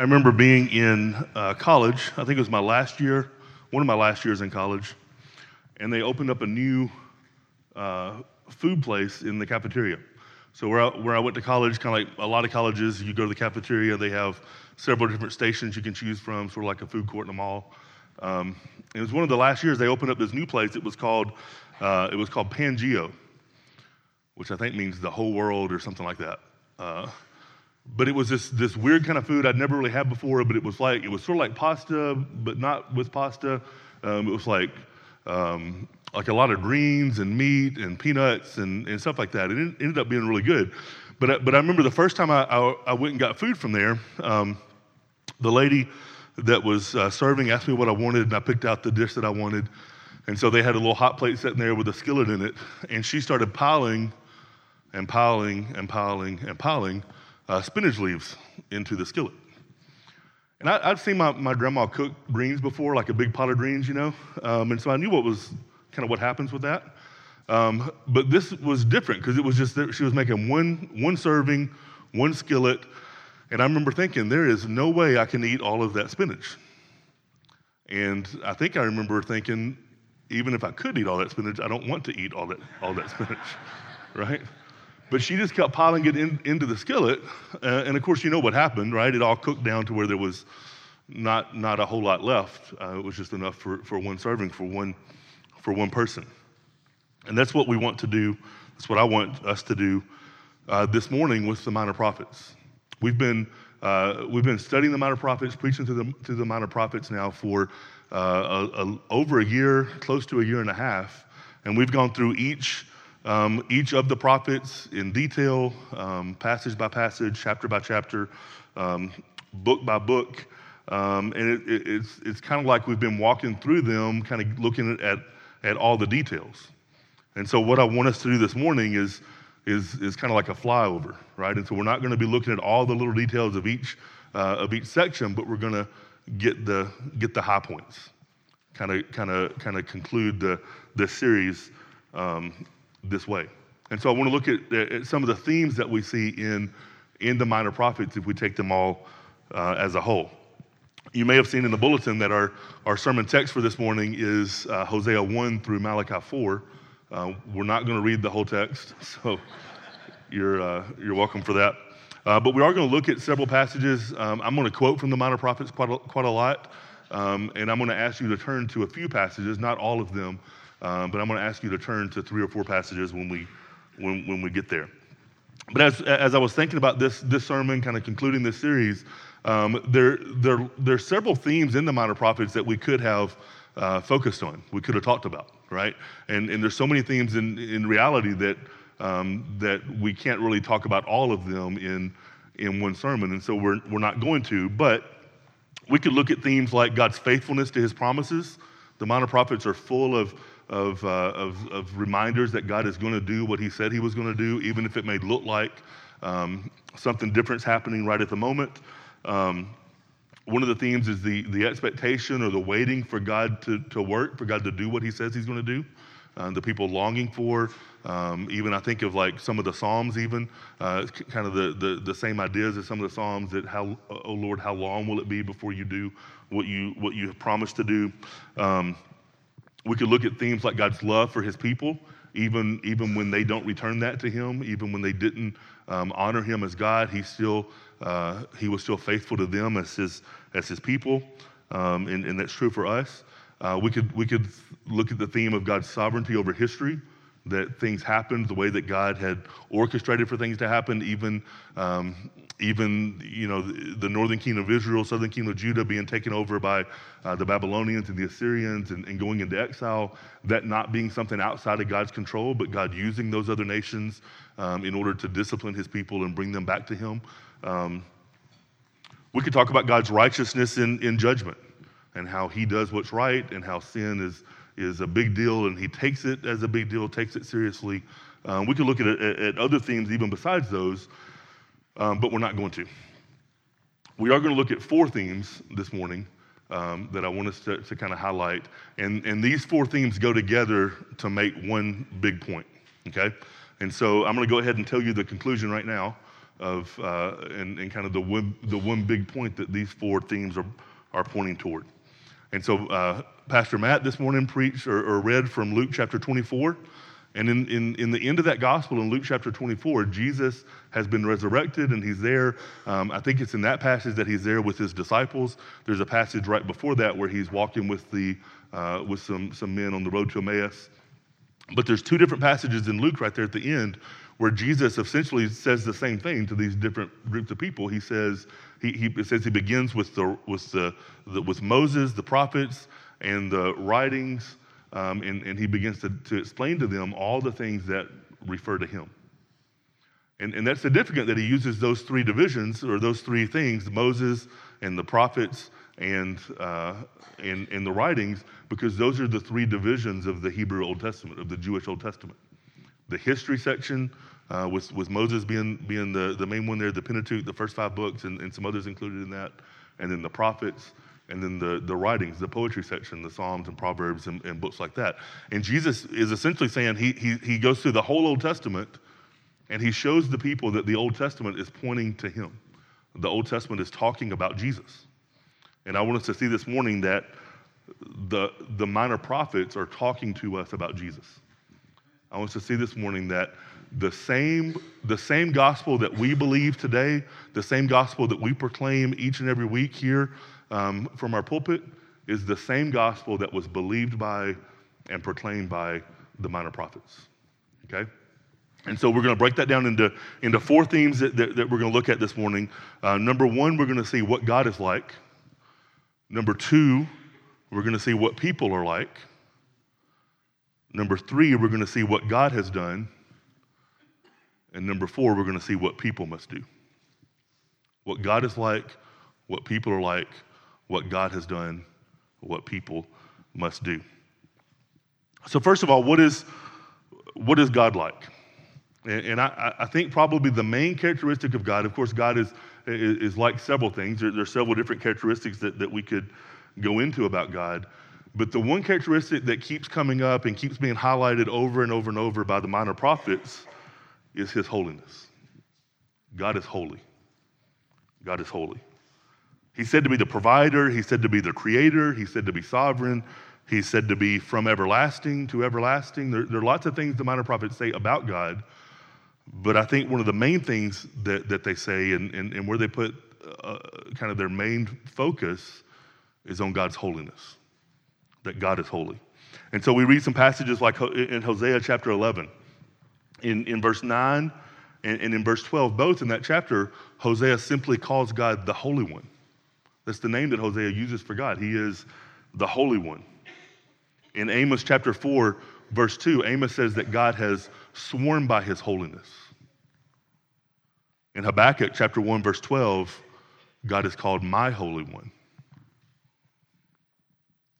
I remember being in uh, college. I think it was my last year, one of my last years in college, and they opened up a new uh, food place in the cafeteria. So where I, where I went to college, kind of like a lot of colleges, you go to the cafeteria. They have several different stations you can choose from, sort of like a food court in a mall. Um, it was one of the last years they opened up this new place. It was called uh, it was called Pangeo, which I think means the whole world or something like that. Uh, but it was this this weird kind of food I'd never really had before. But it was like it was sort of like pasta, but not with pasta. Um, it was like um, like a lot of greens and meat and peanuts and, and stuff like that. It ended up being really good. But, but I remember the first time I, I, I went and got food from there, um, the lady that was uh, serving asked me what I wanted, and I picked out the dish that I wanted. And so they had a little hot plate sitting there with a skillet in it, and she started piling and piling and piling and piling uh, spinach leaves into the skillet. And I, would seen my, my grandma cook greens before, like a big pot of greens, you know? Um, and so I knew what was kind of what happens with that. Um, but this was different because it was just that she was making one, one serving, one skillet. And I remember thinking, there is no way I can eat all of that spinach. And I think I remember thinking, even if I could eat all that spinach, I don't want to eat all that, all that spinach, right? But she just kept piling it in, into the skillet. Uh, and of course, you know what happened, right? It all cooked down to where there was not, not a whole lot left. Uh, it was just enough for, for one serving, for one, for one person. And that's what we want to do. That's what I want us to do uh, this morning with the minor prophets. We've been, uh, we've been studying the minor prophets, preaching to the, to the minor prophets now for uh, a, a, over a year, close to a year and a half. And we've gone through each, um, each of the prophets in detail, um, passage by passage, chapter by chapter, um, book by book. Um, and it, it, it's, it's kind of like we've been walking through them, kind of looking at, at all the details. And so, what I want us to do this morning is, is, is kind of like a flyover, right? And so, we're not going to be looking at all the little details of each, uh, of each section, but we're going to get the, get the high points, kind of, kind of, kind of conclude the, this series um, this way. And so, I want to look at, at, some of the themes that we see in, in the minor prophets if we take them all uh, as a whole. You may have seen in the bulletin that our, our sermon text for this morning is uh, Hosea 1 through Malachi 4. Uh, we're not going to read the whole text, so you're, uh, you're welcome for that. Uh, but we are going to look at several passages. Um, I'm going to quote from the minor prophets quite a, quite a lot, um, and I'm going to ask you to turn to a few passages, not all of them, um, but I'm going to ask you to turn to three or four passages when we, when, when we get there. But as, as I was thinking about this, this sermon, kind of concluding this series, um, there, there, there are several themes in the minor prophets that we could have uh, focused on, we could have talked about, right? And, and there's so many themes in, in reality that, um, that we can't really talk about all of them in, in one sermon, and so we're, we're not going to. But we could look at themes like God's faithfulness to his promises. The minor prophets are full of, of, uh, of, of, reminders that God is going to do what he said he was going to do, even if it may look like um, something different's happening right at the moment. Um, one of the themes is the, the expectation or the waiting for God to, to work, for God to do what He says He's going to do. Uh, the people longing for, um, even I think of like some of the Psalms, even uh, kind of the, the, the, same ideas as some of the Psalms that how, oh Lord, how long will it be before you do what you what you have promised to do? Um, we could look at themes like God's love for His people, even even when they don't return that to Him, even when they didn't um, honor Him as God, He still uh, he was still faithful to them as his, as his people, um, and, and, that's true for us. Uh, we, could, we could look at the theme of God's sovereignty over history, that things happened the way that God had orchestrated for things to happen, even, um, even you know, the, the, northern kingdom of Israel, southern kingdom of Judah being taken over by uh, the Babylonians and the Assyrians and, and, going into exile, that not being something outside of God's control, but God using those other nations um, in order to discipline his people and bring them back to him. Um, we could talk about God's righteousness in, in judgment and how he does what's right and how sin is, is a big deal and he takes it as a big deal, takes it seriously. Um, we could look at, at, other themes even besides those, um, but we're not going to. We are going to look at four themes this morning um, that I want us to, to kind of highlight. And, and these four themes go together to make one big point, okay? And so I'm going to go ahead and tell you the conclusion right now. of uh, and, and kind of the one, the one big point that these four themes are, are pointing toward. And so uh, Pastor Matt this morning preached or, or, read from Luke chapter 24. And in, in, in the end of that gospel in Luke chapter 24, Jesus has been resurrected and he's there. Um, I think it's in that passage that he's there with his disciples. There's a passage right before that where he's walking with, the, uh, with some, some men on the road to Emmaus. But there's two different passages in Luke right there at the end where Jesus essentially says the same thing to these different groups of people. He says, he, he says he begins with, the, with, the, the with Moses, the prophets, and the writings, um, and, and he begins to, to explain to them all the things that refer to him. And, and that's significant that he uses those three divisions or those three things Moses and the prophets and, uh, and, and the writings because those are the three divisions of the Hebrew Old Testament, of the Jewish Old Testament. The history section, uh, with, with Moses being, being the, the main one there, the Pentateuch, the first five books, and, and some others included in that, and then the prophets, and then the, the writings, the poetry section, the Psalms and Proverbs and, and books like that. And Jesus is essentially saying he, he, he goes through the whole Old Testament and he shows the people that the Old Testament is pointing to him. The Old Testament is talking about Jesus. And I want us to see this morning that the, the minor prophets are talking to us about Jesus. I want us to see this morning that the same, the same gospel that we believe today, the same gospel that we proclaim each and every week here um, from our pulpit, is the same gospel that was believed by and proclaimed by the minor prophets. Okay? And so we're going to break that down into, into four themes that, that, that we're going to look at this morning. Uh, number one, we're going to see what God is like. Number two, we're going to see what people are like. Number three, we're going to see what God has done. And number four, we're going to see what people must do. What God is like, what people are like, what God has done, what people must do. So, first of all, what is, what is God like? And, and I, I, think probably the main characteristic of God, of course, God is, is, is like several things. There, there, are several different characteristics that, that we could go into about God. But the one characteristic that keeps coming up and keeps being highlighted over and over and over by the minor prophets is his holiness. God is holy. God is holy. He said to be the provider, he said to be the creator, he said to be sovereign, he said to be from everlasting to everlasting. There, there are lots of things the minor prophets say about God, but I think one of the main things that, that they say and, and, and where they put uh, kind of their main focus is on God's holiness, that God is holy. And so we read some passages like in Hosea chapter 11 in, in verse 9 and, and in verse 12, both in that chapter, Hosea simply calls God the Holy One. That's the name that Hosea uses for God. He is the Holy One. In Amos chapter 4, verse 2, Amos says that God has sworn by his holiness. In Habakkuk chapter 1, verse 12, God is called my Holy One.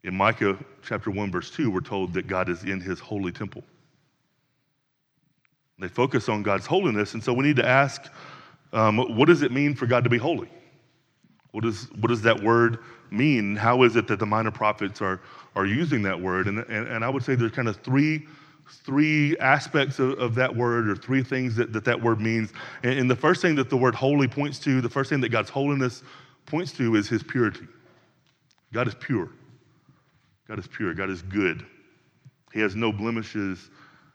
In Micah chapter 1, verse 2, we're told that God is in his holy temple. They focus on God's holiness, and so we need to ask um, what does it mean for God to be holy? What, is, what does that word mean? How is it that the minor prophets are, are using that word? And, and, and I would say there's kind of three, three aspects of, of that word or three things that that, that word means. And, and the first thing that the word holy points to, the first thing that God's holiness points to is his purity. God is pure. God is pure. God is good. He has no blemishes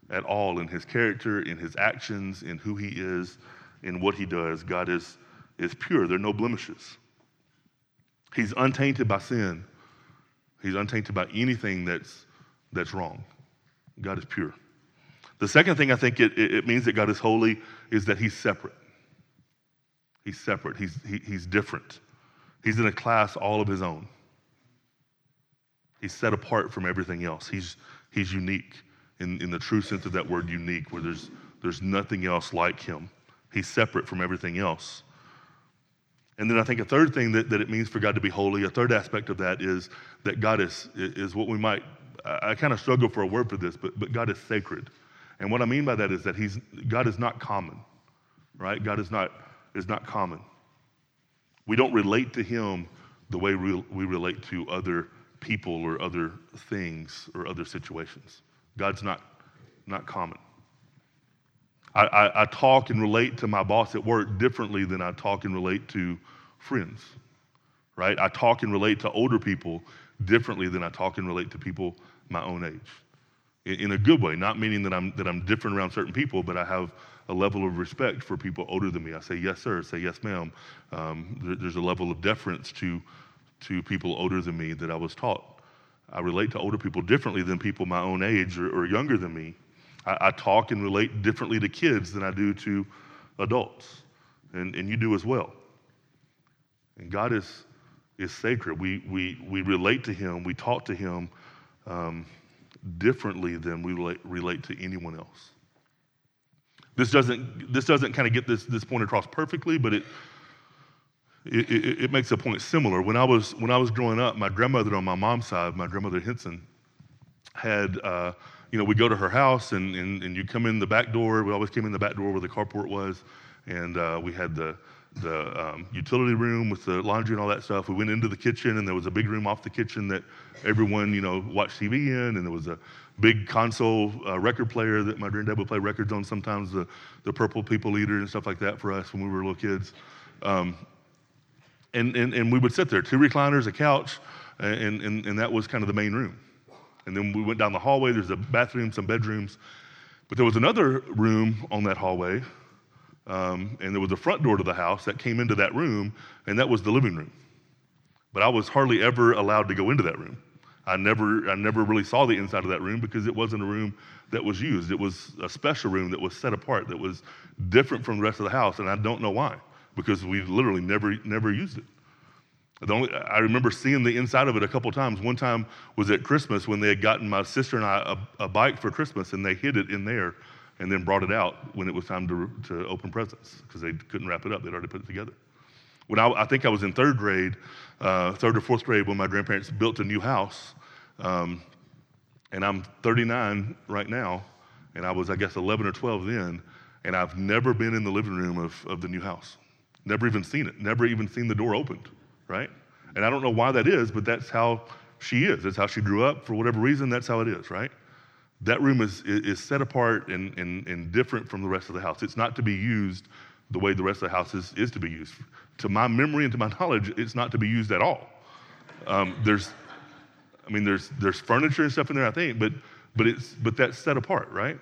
at all in his character, in his actions, in who he is, in what he does. God is, is pure. There are no blemishes. He's untainted by sin. He's untainted by anything that's, that's wrong. God is pure. The second thing I think it, it means that God is holy is that he's separate. He's separate. He's, he, he's different. He's in a class all of his own. He's set apart from everything else. He's, he's unique in, in the true sense of that word unique, where there's, there's nothing else like him. He's separate from everything else. And then I think a third thing that, that it means for God to be holy, a third aspect of that is that God is, is what we might, I, I kind of struggle for a word for this, but, but God is sacred. And what I mean by that is that he's, God is not common, right? God is not, is not common. We don't relate to him the way we, we relate to other people or other things or other situations. God's not, not common. I, I, I talk and relate to my boss at work differently than I talk and relate to friends, right? I talk and relate to older people differently than I talk and relate to people my own age. In, in a good way, not meaning that I'm, that I'm different around certain people, but I have a level of respect for people older than me. I say yes, sir, say yes, ma'am. Um, there, there's a level of deference to, to people older than me that I was taught. I relate to older people differently than people my own age or, or younger than me. I, I, talk and relate differently to kids than I do to adults, and, and you do as well. And God is, is sacred. We, we, we relate to Him, we talk to Him um, differently than we relate, relate to anyone else. This doesn't, this doesn't kind of get this, this point across perfectly, but it, it, it, makes a point similar. When I, was, when I was growing up, my grandmother on my mom's side, my grandmother Henson, had, uh, you know, we'd go to her house and, and, and you'd come in the back door. We always came in the back door where the carport was. And uh, we had the, the um, utility room with the laundry and all that stuff. We went into the kitchen, and there was a big room off the kitchen that everyone, you know, watched TV in, and there was a big console uh, record player that my granddad would play records on sometimes, the, the Purple People Eater and stuff like that for us when we were little kids. Um, and, and, and we would sit there, two recliners, a couch, and, and, and that was kind of the main room. And then we went down the hallway, there's a bathroom, some bedrooms. But there was another room on that hallway um, and there was a front door to the house that came into that room, and that was the living room. But I was hardly ever allowed to go into that room. I never, I never really saw the inside of that room because it wasn't a room that was used. It was a special room that was set apart, that was different from the rest of the house, and I don't know why, because we literally never, never used it. The Only, I remember seeing the inside of it a couple times. One time was at Christmas when they had gotten my sister and I a, a bike for Christmas, and they hid it in there and then brought it out when it was time to, to open presents because they couldn't wrap it up. They'd already put it together. When I, I think I was in third grade, uh, third or fourth grade, when my grandparents built a new house, um, and I'm 39 right now, and I was, I guess, 11 or 12 then, and I've never been in the living room of, of the new house. Never even seen it. Never even seen the door opened, right? And I don't know why that is, but that's how she is. That's how she grew up. For whatever reason, that's how it is, right? that room is, is set apart and, and, and different from the rest of the house. It's not to be used the way the rest of the house is, is to be used. To my memory and to my knowledge, it's not to be used at all. Um, there's, I mean, there's, there's furniture and stuff in there, I think, but, but, it's, but that's set apart, right?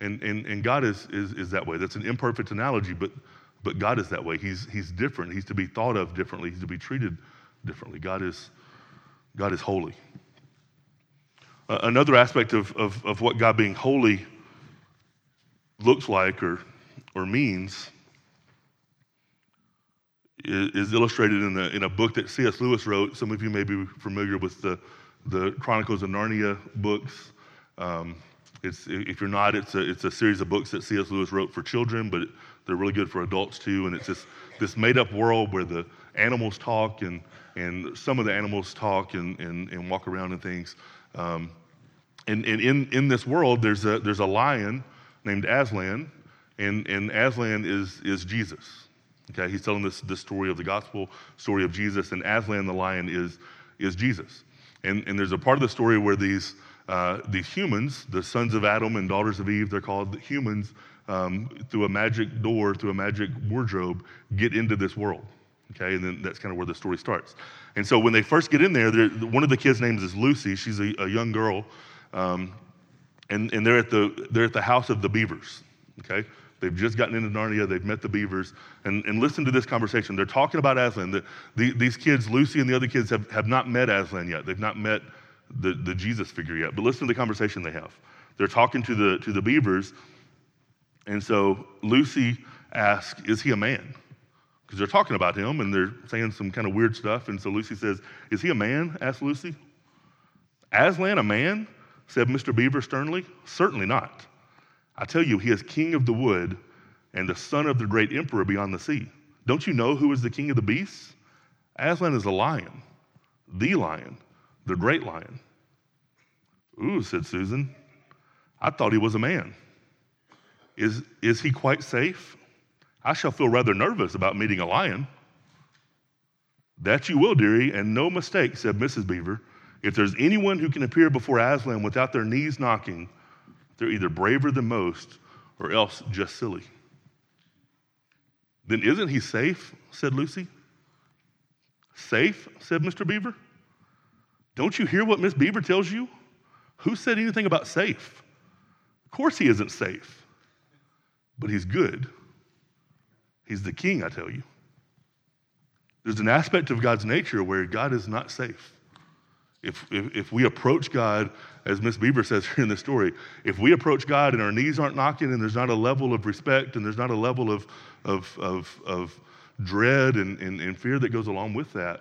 And, and, and God is, is, is that way. That's an imperfect analogy, but, but God is that way. He's, he's different. He's to be thought of differently. He's to be treated differently. God is, God is holy. Uh, another aspect of, of, of what God being holy looks like or, or means is, is illustrated in, the, in a book that C.S. Lewis wrote. Some of you may be familiar with the, the Chronicles of Narnia books. Um, it's, if you're not, it's a, it's a series of books that C.S. Lewis wrote for children, but they're really good for adults too. And it's just this made up world where the animals talk and, and some of the animals talk and, and, and walk around and things. Um, and, and in, in this world, there's a, there's a lion named Aslan, and, and Aslan is, is Jesus. Okay, he's telling this, this story of the gospel, story of Jesus, and Aslan the lion is, is Jesus. And, and there's a part of the story where these, uh, these humans, the sons of Adam and daughters of Eve, they're called humans, um, through a magic door, through a magic wardrobe, get into this world. Okay, and then that's kind of where the story starts. And so when they first get in there, one of the kids' names is Lucy. She's a, a young girl um, and, and they're, at the, they're at the house of the beavers, okay? They've just gotten into Narnia, they've met the beavers, and, and listen to this conversation. They're talking about Aslan. The, the, these kids, Lucy and the other kids, have, have not met Aslan yet. They've not met the, the Jesus figure yet, but listen to the conversation they have. They're talking to the, to the beavers, and so Lucy asks, Is he a man? Because they're talking about him and they're saying some kind of weird stuff. And so Lucy says, Is he a man? asked Lucy. Aslan, a man? said Mr. Beaver sternly. Certainly not. I tell you, he is king of the wood and the son of the great emperor beyond the sea. Don't you know who is the king of the beasts? Aslan is a lion, the lion, the great lion. Ooh, said Susan. I thought he was a man. Is, is he quite safe? I shall feel rather nervous about meeting a lion. That you will, dearie, and no mistake, said Mrs. Beaver. If there's anyone who can appear before Aslan without their knees knocking, they're either braver than most or else just silly. Then isn't he safe? said Lucy. Safe? said Mr. Beaver. Don't you hear what Miss Beaver tells you? Who said anything about safe? Of course he isn't safe, but he's good. He's the king, I tell you. There's an aspect of God's nature where God is not safe. If, if, if, we approach God, as Miss Beaver says here in the story, if we approach God and our knees aren't knocking and there's not a level of respect and there's not a level of, of, of, of dread and, and, and fear that goes along with that,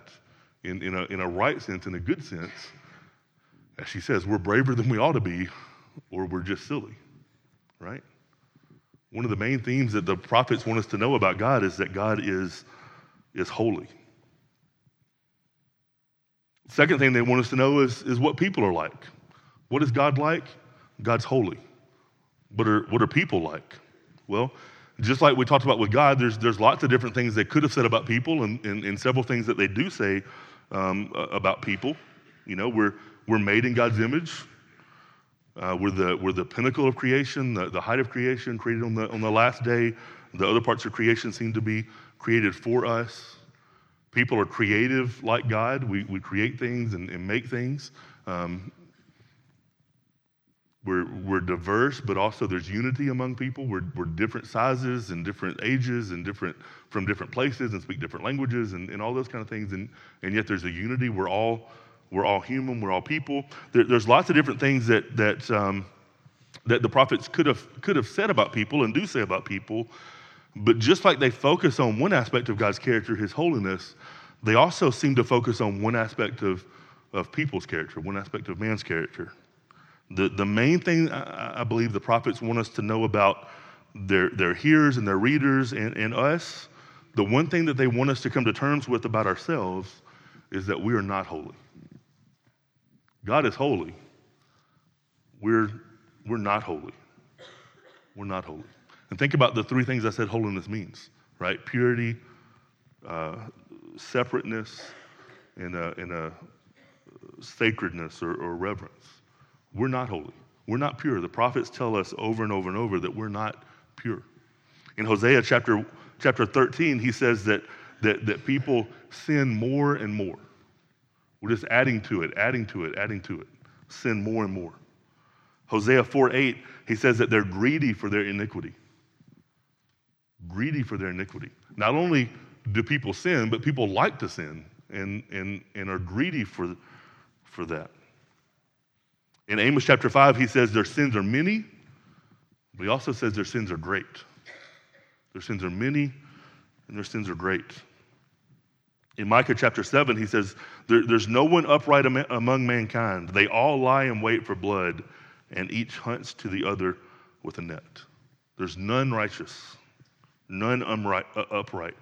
in, in, a, in a right sense, in a good sense, as she says, we're braver than we ought to be or we're just silly, right? One of the main themes that the prophets want us to know about God is that God is, is holy. Second thing they want us to know is, is what people are like. What is God like? God's holy. What are, what are people like? Well, just like we talked about with God, there's, there's lots of different things they could have said about people and, and, and several things that they do say um, about people. You know, we're, we're made in God's image. Uh, we're, the, we're the pinnacle of creation, the, the height of creation, created on the, on the last day. The other parts of creation seem to be created for us. People are creative like God. We, we create things and, and make things. Um, we're, we're diverse, but also there's unity among people. We're, we're different sizes and different ages and different from different places and speak different languages and, and all those kind of things. And, and yet there's a unity. We're all, we're all human. We're all people. There, there's lots of different things that, that, um, that the prophets could have, could have said about people and do say about people but just like they focus on one aspect of God's character, his holiness, they also seem to focus on one aspect of, of people's character, one aspect of man's character. The, the main thing I, I believe the prophets want us to know about their, their hearers and their readers and, and us, the one thing that they want us to come to terms with about ourselves is that we are not holy. God is holy. We're, we're not holy. We're not holy. And think about the three things I said holiness means, right? Purity, uh, separateness, and a, and a sacredness or, or reverence. We're not holy. We're not pure. The prophets tell us over and over and over that we're not pure. In Hosea chapter, chapter 13, he says that, that, that people sin more and more. We're just adding to it, adding to it, adding to it. Sin more and more. Hosea 4 8, he says that they're greedy for their iniquity greedy for their iniquity. Not only do people sin, but people like to sin and, and, and are greedy for, for that. In Amos chapter 5, he says their sins are many, but he also says their sins are great. Their sins are many and their sins are great. In Micah chapter 7, he says, there, There's no one upright among mankind. They all lie in wait for blood, and each hunts to the other with a net. There's none righteous none uh, upright.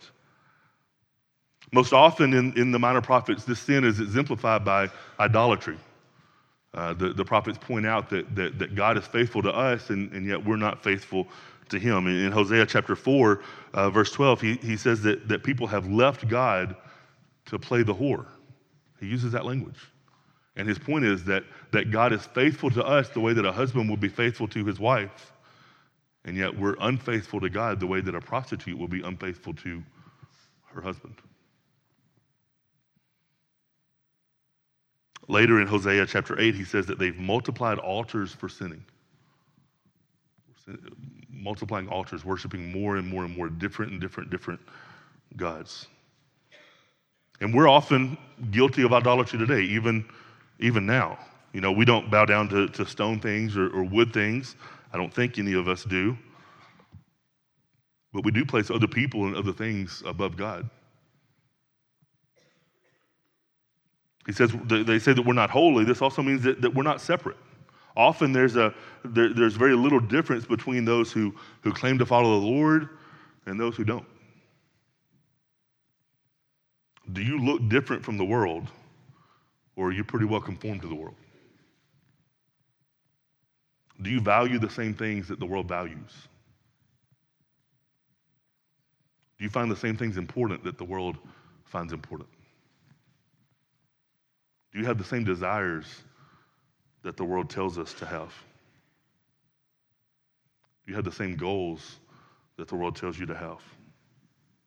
Most often in, in the minor prophets, this sin is exemplified by idolatry. Uh, the, the prophets point out that, that, that God is faithful to us, and, and yet we're not faithful to him. In, in Hosea chapter 4, uh, verse 12, he, he says that, that people have left God to play the whore. He uses that language. And his point is that, that God is faithful to us the way that a husband would be faithful to his wife. And yet we're unfaithful to God the way that a prostitute will be unfaithful to her husband. Later in Hosea chapter 8, he says that they've multiplied altars for sinning. Multiplying altars, worshiping more and more and more different and different, different gods. And we're often guilty of idolatry today, even, even now. You know, we don't bow down to, to stone things or, or wood things. I don't think any of us do. But we do place other people and other things above God. He says, they say that we're not holy. This also means that, that we're not separate. Often there's, a, there, there's very little difference between those who, who claim to follow the Lord and those who don't. Do you look different from the world, or are you pretty well conformed to the world? Do you value the same things that the world values? Do you find the same things important that the world finds important? Do you have the same desires that the world tells us to have? Do you have the same goals that the world tells you to have?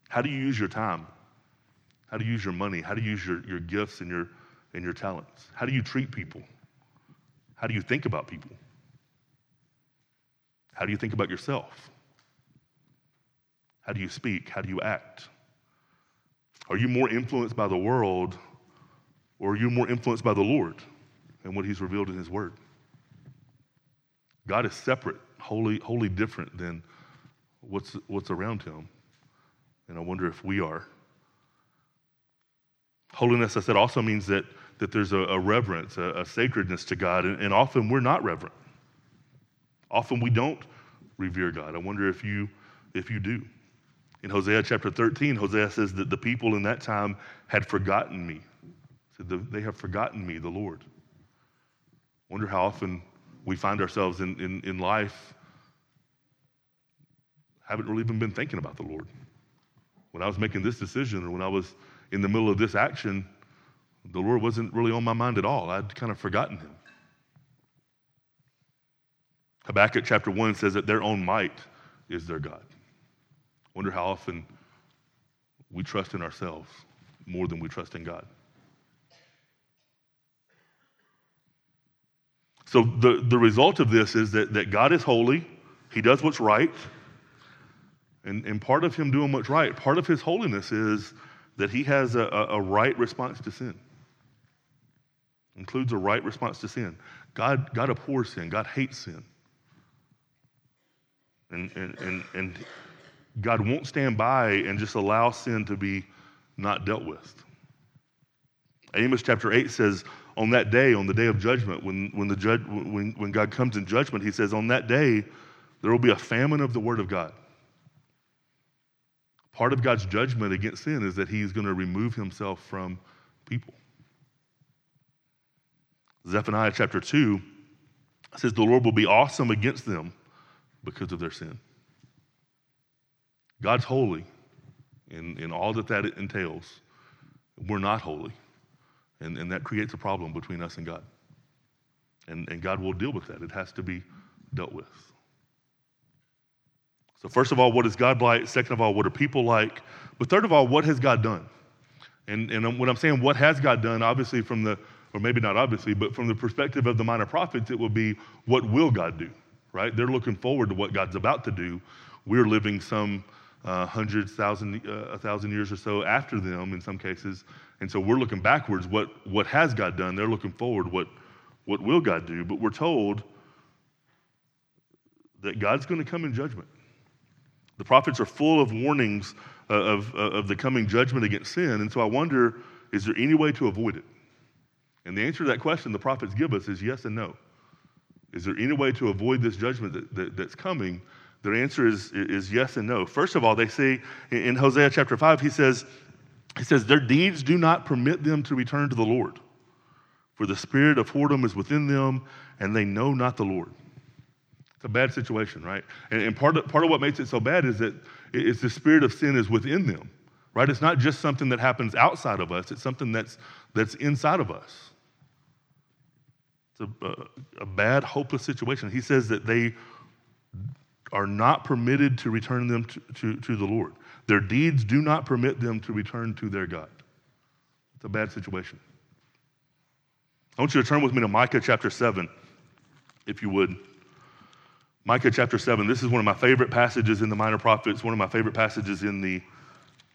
How do you use your time? How do you use your money? How do you use your, your gifts and your, and your talents? How do you treat people? How do you think about people? How do you think about yourself? How do you speak? How do you act? Are you more influenced by the world or are you more influenced by the Lord and what He's revealed in His Word? God is separate, wholly, wholly different than what's, what's around Him. And I wonder if we are. Holiness, I said, also means that, that there's a, a reverence, a, a, sacredness to God, and, and often we're not reverent. Often we don't revere God. I wonder if you, if you do. In Hosea chapter 13, Hosea says that the people in that time had forgotten me. Said they have forgotten me, the Lord. Wonder how often we find ourselves in, in, in life haven't really even been thinking about the Lord. When I was making this decision or when I was in the middle of this action, the Lord wasn't really on my mind at all. I'd kind of forgotten him. Habakkuk chapter 1 says that their own might is their God. Wonder how often we trust in ourselves more than we trust in God. So the, the result of this is that, that God is holy, He does what's right. And, and part of Him doing what's right, part of His holiness is that He has a, a, a right response to sin. Includes a right response to sin. God, God abhors sin, God hates sin. And, and, and, and God won't stand by and just allow sin to be not dealt with. Amos chapter 8 says, on that day, on the day of judgment, when, when, the judge, when, when God comes in judgment, he says, on that day, there will be a famine of the word of God. Part of God's judgment against sin is that he's going to remove himself from people. Zephaniah chapter 2 says, The Lord will be awesome against them because of their sin. God's holy in, in all that that entails. We're not holy. And, and that creates a problem between us and God. And, and God will deal with that. It has to be dealt with. So, first of all, what is God like? Second of all, what are people like? But third of all, what has God done? And, and when I'm saying what has God done, obviously from the, or maybe not obviously, but from the perspective of the minor prophets, it will be what will God do, right? They're looking forward to what God's about to do. We're living some uh, hundreds, thousand, uh, a thousand years or so after them in some cases. And so we're looking backwards. What, what has God done? They're looking forward. What, what will God do? But we're told that God's going to come in judgment. The prophets are full of warnings uh, of, uh, of the coming judgment against sin. And so I wonder is there any way to avoid it? And the answer to that question the prophets give us is yes and no. Is there any way to avoid this judgment that, that, that's coming? Their answer is, is yes and no. First of all, they say in Hosea chapter 5, he says, he says, Their deeds do not permit them to return to the Lord, for the spirit of whoredom is within them, and they know not the Lord. It's a bad situation, right? And, and part, of, part of what makes it so bad is that it's the spirit of sin is within them, right? It's not just something that happens outside of us, it's something that's, that's inside of us. It's a, a, a bad, hopeless situation. He says that they are not permitted to return them to, to, to, the Lord. Their deeds do not permit them to return to their God. It's a bad situation. I want you to turn with me to Micah chapter 7, if you would. Micah chapter 7. This is one of my favorite passages in the Minor Prophets, one of my favorite passages in the,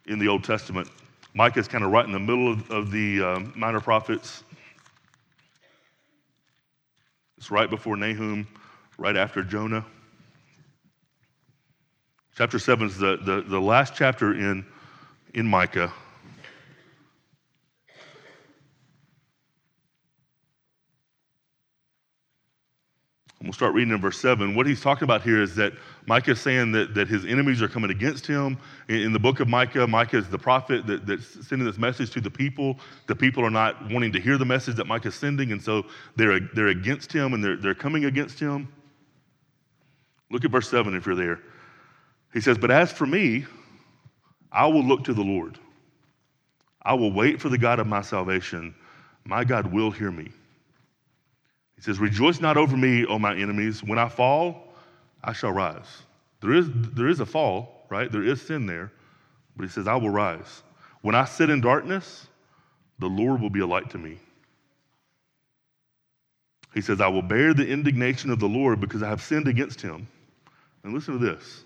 in the Old Testament. Micah is kind of right in the middle of, of the um, Minor Prophets. It's right before Nahum, right after Jonah. Chapter 7 is the, the, the last chapter in, in Micah. We'll start reading in verse 7. What he's talking about here is that Micah is saying that, that his enemies are coming against him. In, in the book of Micah, Micah is the prophet that, that's sending this message to the people. The people are not wanting to hear the message that Micah is sending, and so they're, they're against him and they're, they're coming against him. Look at verse 7 if you're there. He says, But as for me, I will look to the Lord. I will wait for the God of my salvation. My God will hear me. He says, Rejoice not over me, O my enemies. When I fall, I shall rise. There is, there is a fall, right? There is sin there, but he says, I will rise. When I sit in darkness, the Lord will be a light to me. He says, I will bear the indignation of the Lord because I have sinned against him. And listen to this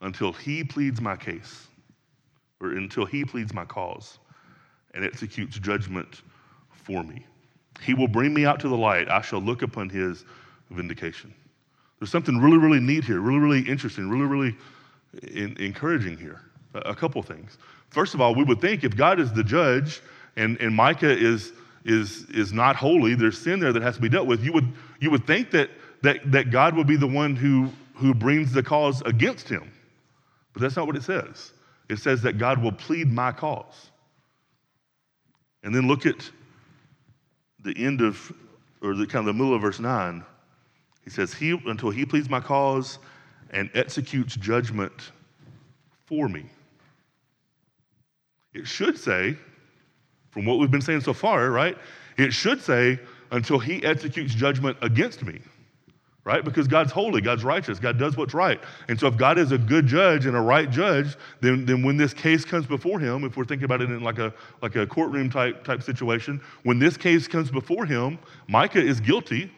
until he pleads my case, or until he pleads my cause and executes judgment for me. He will bring me out to the light. I shall look upon his vindication. There's something really, really neat here, really, really interesting, really, really in, encouraging here. A, a couple things. First of all, we would think if God is the judge and, and Micah is, is, is not holy, there's sin there that has to be dealt with, you would, you would think that, that, that God would be the one who, who brings the cause against him. But that's not what it says. It says that God will plead my cause. And then look at the end of, or the kind of the middle of verse 9. He says, he, until he pleads my cause and executes judgment for me. It should say, from what we've been saying so far, right? It should say, until he executes judgment against me right? Because God's holy, God's righteous, God does what's right. And so if God is a good judge and a right judge, then, then when this case comes before him, if we're thinking about it in like a, like a courtroom type, type situation, when this case comes before him, Micah is guilty.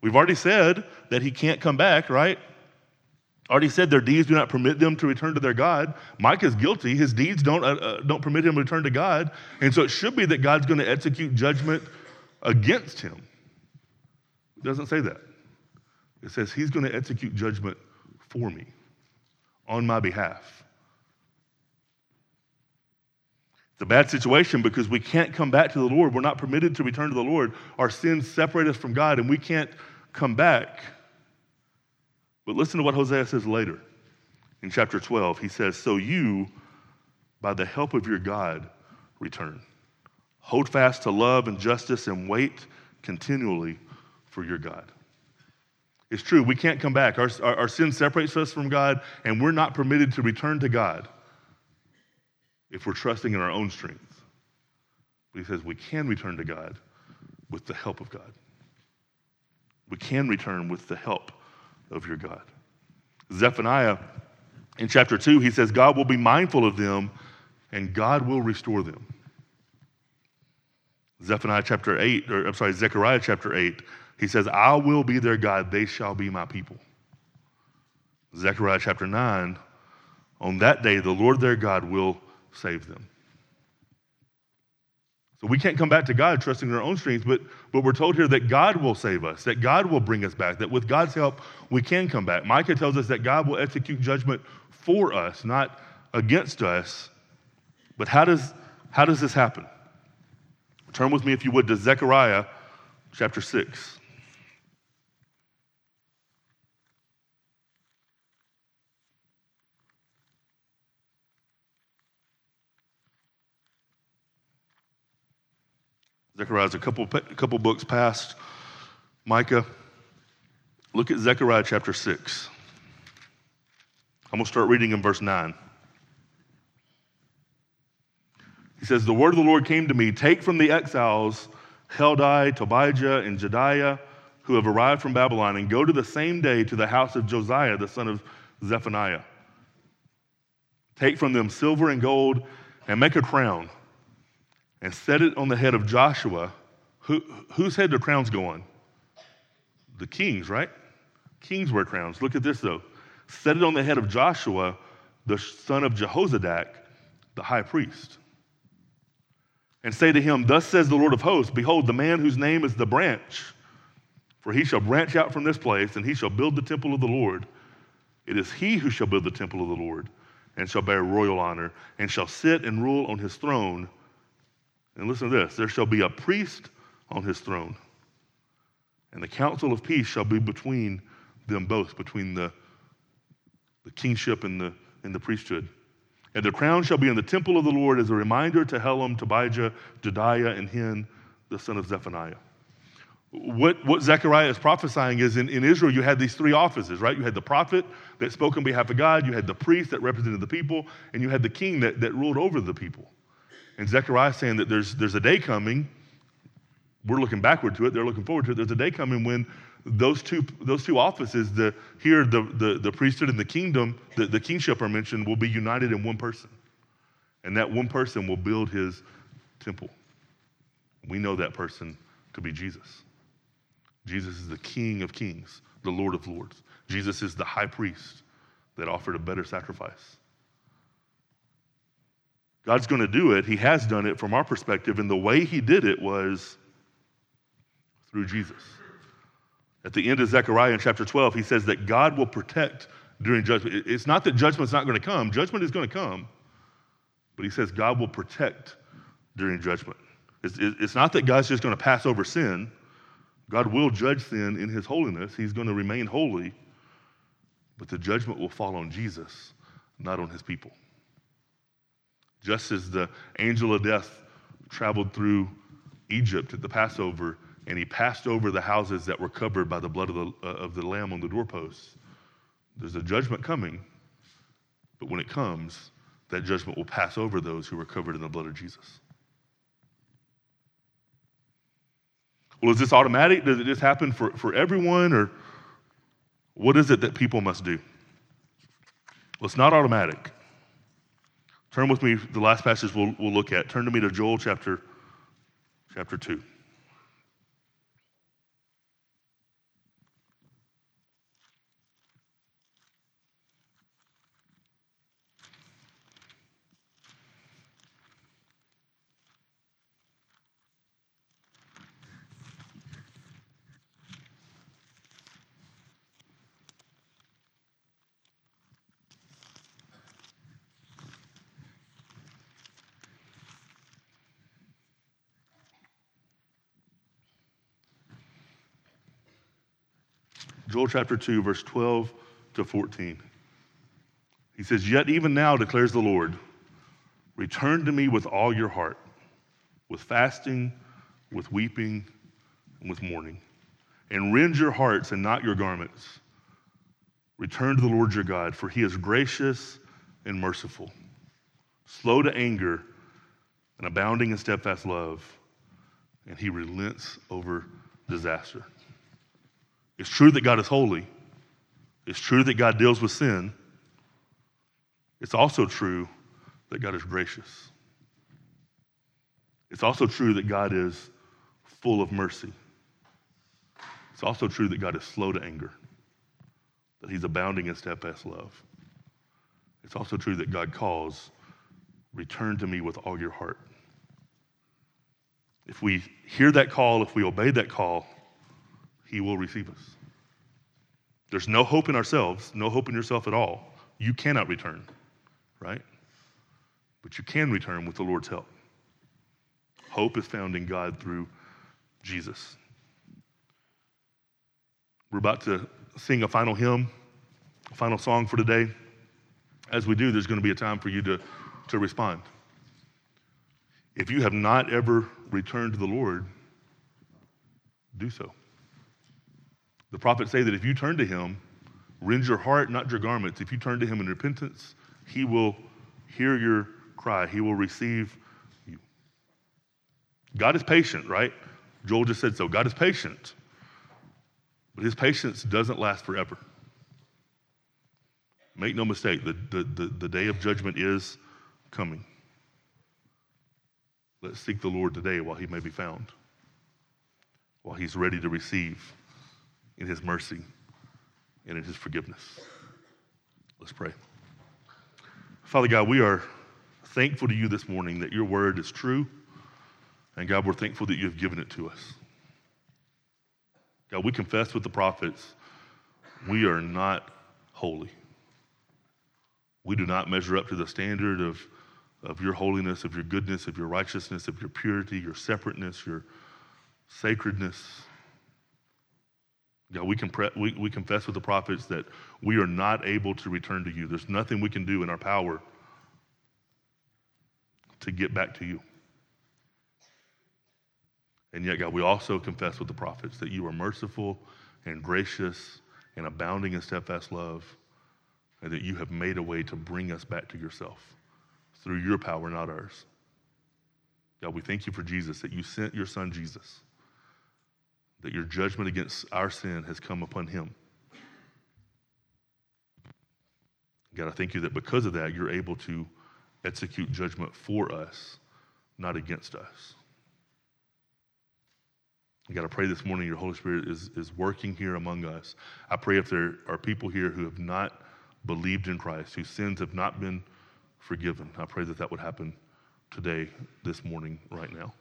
We've already said that he can't come back, right? Already said their deeds do not permit them to return to their God. Micah is guilty. His deeds don't, uh, uh, don't permit him to return to God. And so it should be that God's going to execute judgment against him. It doesn't say that. It says he's going to execute judgment for me on my behalf. It's a bad situation because we can't come back to the Lord. We're not permitted to return to the Lord. Our sins separate us from God and we can't come back. But listen to what Hosea says later in chapter 12. He says, So you, by the help of your God, return. Hold fast to love and justice and wait continually for your God. It's true, we can't come back. Our, our, our, sin separates us from God, and we're not permitted to return to God if we're trusting in our own strength. But he says we can return to God with the help of God. We can return with the help of your God. Zephaniah, in chapter 2, he says, God will be mindful of them and God will restore them. Zephaniah chapter 8, or I'm sorry, Zechariah chapter 8, he says, I will be their God, they shall be my people. Zechariah chapter 9, on that day, the Lord their God will save them. So we can't come back to God trusting in our own strength, but, but we're told here that God will save us, that God will bring us back, that with God's help, we can come back. Micah tells us that God will execute judgment for us, not against us. But how does, how does this happen? Turn with me, if you would, to Zechariah chapter 6. Zechariah's a couple, a couple books past Micah. Look at Zechariah chapter 6. I'm going to start reading in verse 9. He says, The word of the Lord came to me Take from the exiles Heldai, Tobijah, and Jedaiah, who have arrived from Babylon, and go to the same day to the house of Josiah, the son of Zephaniah. Take from them silver and gold, and make a crown and set it on the head of Joshua, who, whose head do crowns go on? The kings, right? Kings wear crowns. Look at this though. Set it on the head of Joshua, the son of Jehozadak, the high priest. And say to him, Thus says the Lord of hosts, Behold, the man whose name is the branch, for he shall branch out from this place, and he shall build the temple of the Lord. It is he who shall build the temple of the Lord, and shall bear royal honor, and shall sit and rule on his throne and listen to this there shall be a priest on his throne, and the council of peace shall be between them both, between the, the kingship and the, and the priesthood. And the crown shall be in the temple of the Lord as a reminder to Helem, Tobijah, Jedaiah, and Hen, the son of Zephaniah. What, what Zechariah is prophesying is in, in Israel, you had these three offices, right? You had the prophet that spoke on behalf of God, you had the priest that represented the people, and you had the king that, that ruled over the people. And Zechariah saying that there's, there's a day coming. We're looking backward to it. They're looking forward to it. There's a day coming when those two, those two offices, the, here the, the, the priesthood and the kingdom, the, the kingship are mentioned, will be united in one person. And that one person will build his temple. We know that person to be Jesus. Jesus is the King of kings, the Lord of lords. Jesus is the high priest that offered a better sacrifice. God's going to do it. He has done it from our perspective. And the way he did it was through Jesus. At the end of Zechariah in chapter 12, he says that God will protect during judgment. It's not that judgment's not going to come, judgment is going to come. But he says God will protect during judgment. It's, it's not that God's just going to pass over sin. God will judge sin in his holiness. He's going to remain holy. But the judgment will fall on Jesus, not on his people. Just as the angel of death traveled through Egypt at the Passover and he passed over the houses that were covered by the blood of the, uh, of the lamb on the doorposts, there's a judgment coming. But when it comes, that judgment will pass over those who were covered in the blood of Jesus. Well, is this automatic? Does it just happen for, for everyone? Or what is it that people must do? Well, it's not automatic. Turn with me, the last passage we'll, we'll look at. Turn to me to Joel chapter, chapter 2. Joel chapter 2, verse 12 to 14. He says, Yet even now, declares the Lord, return to me with all your heart, with fasting, with weeping, and with mourning, and rend your hearts and not your garments. Return to the Lord your God, for he is gracious and merciful, slow to anger, and abounding in steadfast love, and he relents over disaster. It's true that God is holy. It's true that God deals with sin. It's also true that God is gracious. It's also true that God is full of mercy. It's also true that God is slow to anger, that He's abounding in steadfast love. It's also true that God calls, Return to me with all your heart. If we hear that call, if we obey that call, he will receive us. There's no hope in ourselves, no hope in yourself at all. You cannot return, right? But you can return with the Lord's help. Hope is found in God through Jesus. We're about to sing a final hymn, a final song for today. As we do, there's going to be a time for you to, to respond. If you have not ever returned to the Lord, do so. The prophets say that if you turn to him, rend your heart, not your garments. If you turn to him in repentance, he will hear your cry, he will receive you. God is patient, right? Joel just said so. God is patient, but his patience doesn't last forever. Make no mistake, the, the, the, the day of judgment is coming. Let's seek the Lord today while he may be found, while he's ready to receive in his mercy and in his forgiveness. Let's pray. Father God, we are thankful to you this morning that your word is true. And God, we're thankful that you have given it to us. God, we confess with the prophets, we are not holy. We do not measure up to the standard of, of your holiness, of your goodness, of your righteousness, of your purity, your separateness, your sacredness. God, we, compre- we, we confess with the prophets that we are not able to return to you. There's nothing we can do in our power to get back to you. And yet, God, we also confess with the prophets that you are merciful and gracious and abounding in steadfast love, and that you have made a way to bring us back to yourself through your power, not ours. God, we thank you for Jesus, that you sent your son Jesus that your judgment against our sin has come upon him. God, I thank you that because of that, you're able to execute judgment for us, not against us. God, I pray this morning your Holy Spirit is, is working here among us. I pray if there are people here who have not believed in Christ, whose sins have not been forgiven, I pray that that would happen today, this morning, right now.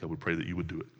God, we pray that you would do it.